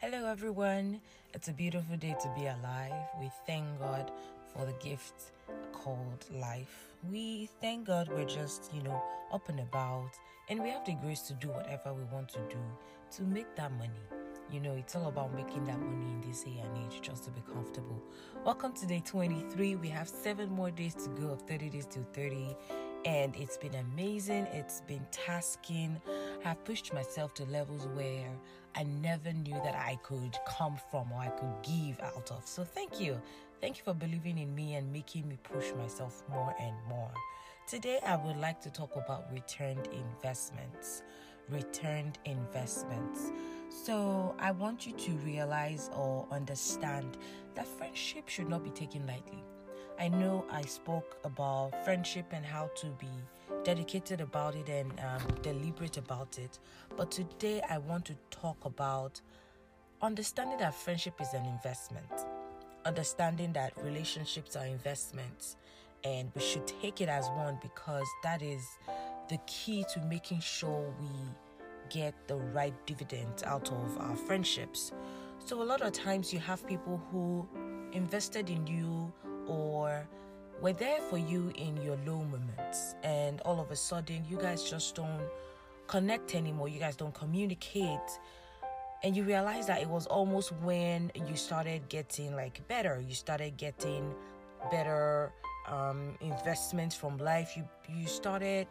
Hello, everyone. It's a beautiful day to be alive. We thank God for the gift called life. We thank God we're just, you know, up and about, and we have the grace to do whatever we want to do to make that money. You know, it's all about making that money in this day and age just to be comfortable. Welcome to day 23. We have seven more days to go of 30 days to 30 and it's been amazing. It's been tasking. I've pushed myself to levels where I never knew that I could come from or I could give out of. So thank you. Thank you for believing in me and making me push myself more and more. Today, I would like to talk about returned investments. Returned investments. So, I want you to realize or understand that friendship should not be taken lightly I know I spoke about friendship and how to be dedicated about it and um, deliberate about it. But today I want to talk about understanding that friendship is an investment, understanding that relationships are investments, and we should take it as one because that is the key to making sure we get the right dividend out of our friendships. So, a lot of times you have people who invested in you or were there for you in your low moments? And all of a sudden you guys just don't connect anymore. You guys don't communicate. And you realize that it was almost when you started getting like better. You started getting better um, investments from life. You you started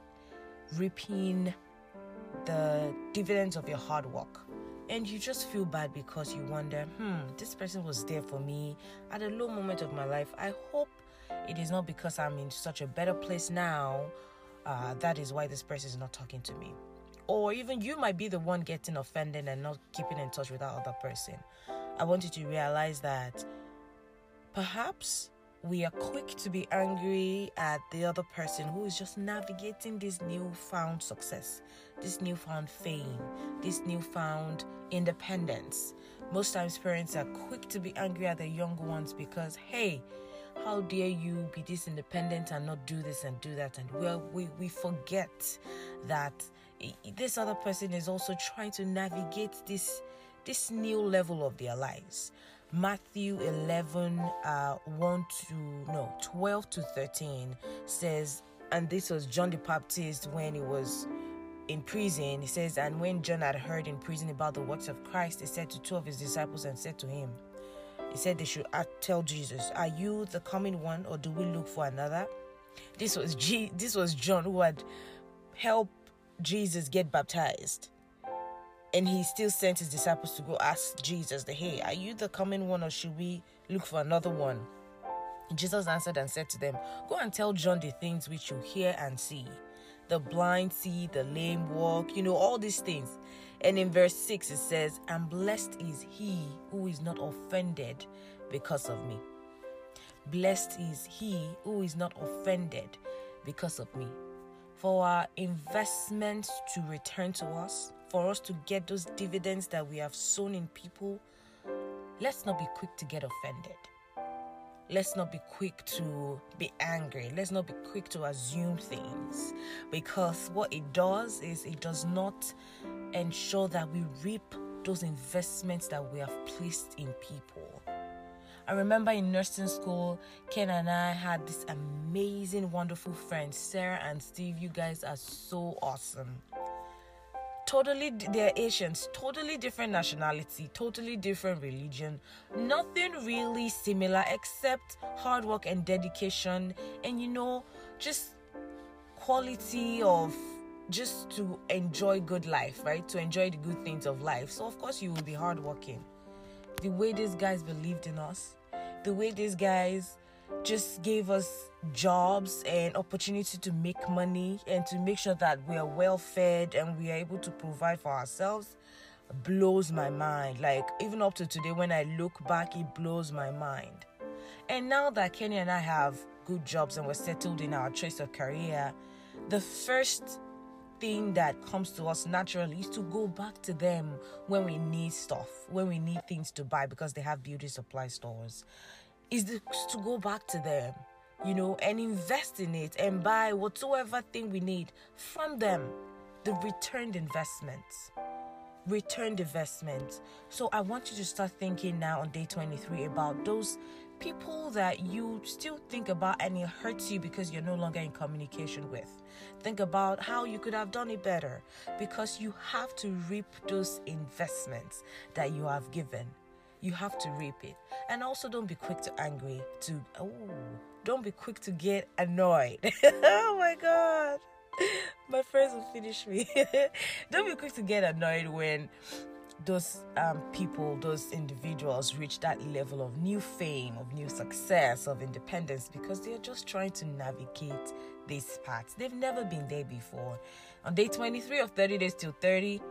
reaping the dividends of your hard work and you just feel bad because you wonder, hmm, this person was there for me at a low moment of my life. I hope it is not because I'm in such a better place now. Uh, that is why this person is not talking to me. Or even you might be the one getting offended and not keeping in touch with that other person. I want you to realize that perhaps we are quick to be angry at the other person who is just navigating this newfound success, this newfound fame, this newfound independence. Most times, parents are quick to be angry at their younger ones because, hey, how dare you be this independent and not do this and do that? And well, we, we forget that this other person is also trying to navigate this this new level of their lives. Matthew 11, uh, 1 to no 12 to 13 says, and this was John the Baptist when he was in prison. He says, and when John had heard in prison about the works of Christ, he said to two of his disciples and said to him, he said they should tell Jesus, "Are you the coming one, or do we look for another?" This was G- this was John who had helped Jesus get baptized. And he still sent his disciples to go ask Jesus, the, Hey, are you the coming one or should we look for another one? Jesus answered and said to them, Go and tell John the things which you hear and see. The blind see, the lame walk, you know, all these things. And in verse 6 it says, And blessed is he who is not offended because of me. Blessed is he who is not offended because of me. For our investments to return to us, for us to get those dividends that we have sown in people, let's not be quick to get offended. Let's not be quick to be angry. Let's not be quick to assume things because what it does is it does not ensure that we reap those investments that we have placed in people. I remember in nursing school, Ken and I had this amazing, wonderful friends, Sarah and Steve. You guys are so awesome totally they're asians totally different nationality totally different religion nothing really similar except hard work and dedication and you know just quality of just to enjoy good life right? To enjoy the good things of life. So of course you will be hardworking. The way these guys believed in us the way these guys just gave us jobs and opportunity to make money and to make sure that we are well fed and we are able to provide for ourselves blows my mind. Like, even up to today, when I look back, it blows my mind. And now that Kenny and I have good jobs and we're settled in our choice of career, the first thing that comes to us naturally is to go back to them when we need stuff, when we need things to buy because they have beauty supply stores is to go back to them, you know, and invest in it and buy whatsoever thing we need from them. The returned investments. returned investment. So I want you to start thinking now on day 23 about those people that you still think about and it hurts you because you're no longer in communication with. Think about how you could have done it better because you have to reap those investments that you have given. You have to reap it. And also don't be quick to angry to oh don't be quick to get annoyed. oh my god. My friends will finish me. don't be quick to get annoyed when those um, people, those individuals reach that level of new fame, of new success, of independence because they're just trying to navigate these paths. They've never been there before. On day 23 of 30 days till 30,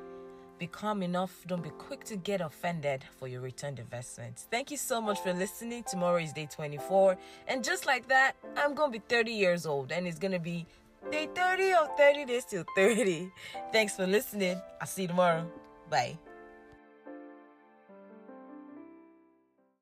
become enough. Don't be quick to get offended for your returned investment. Thank you so much for listening. Tomorrow is day 24. And just like that, I'm going to be 30 years old and it's going to be day 30 of 30 days till 30. Thanks for listening. I'll see you tomorrow. Bye.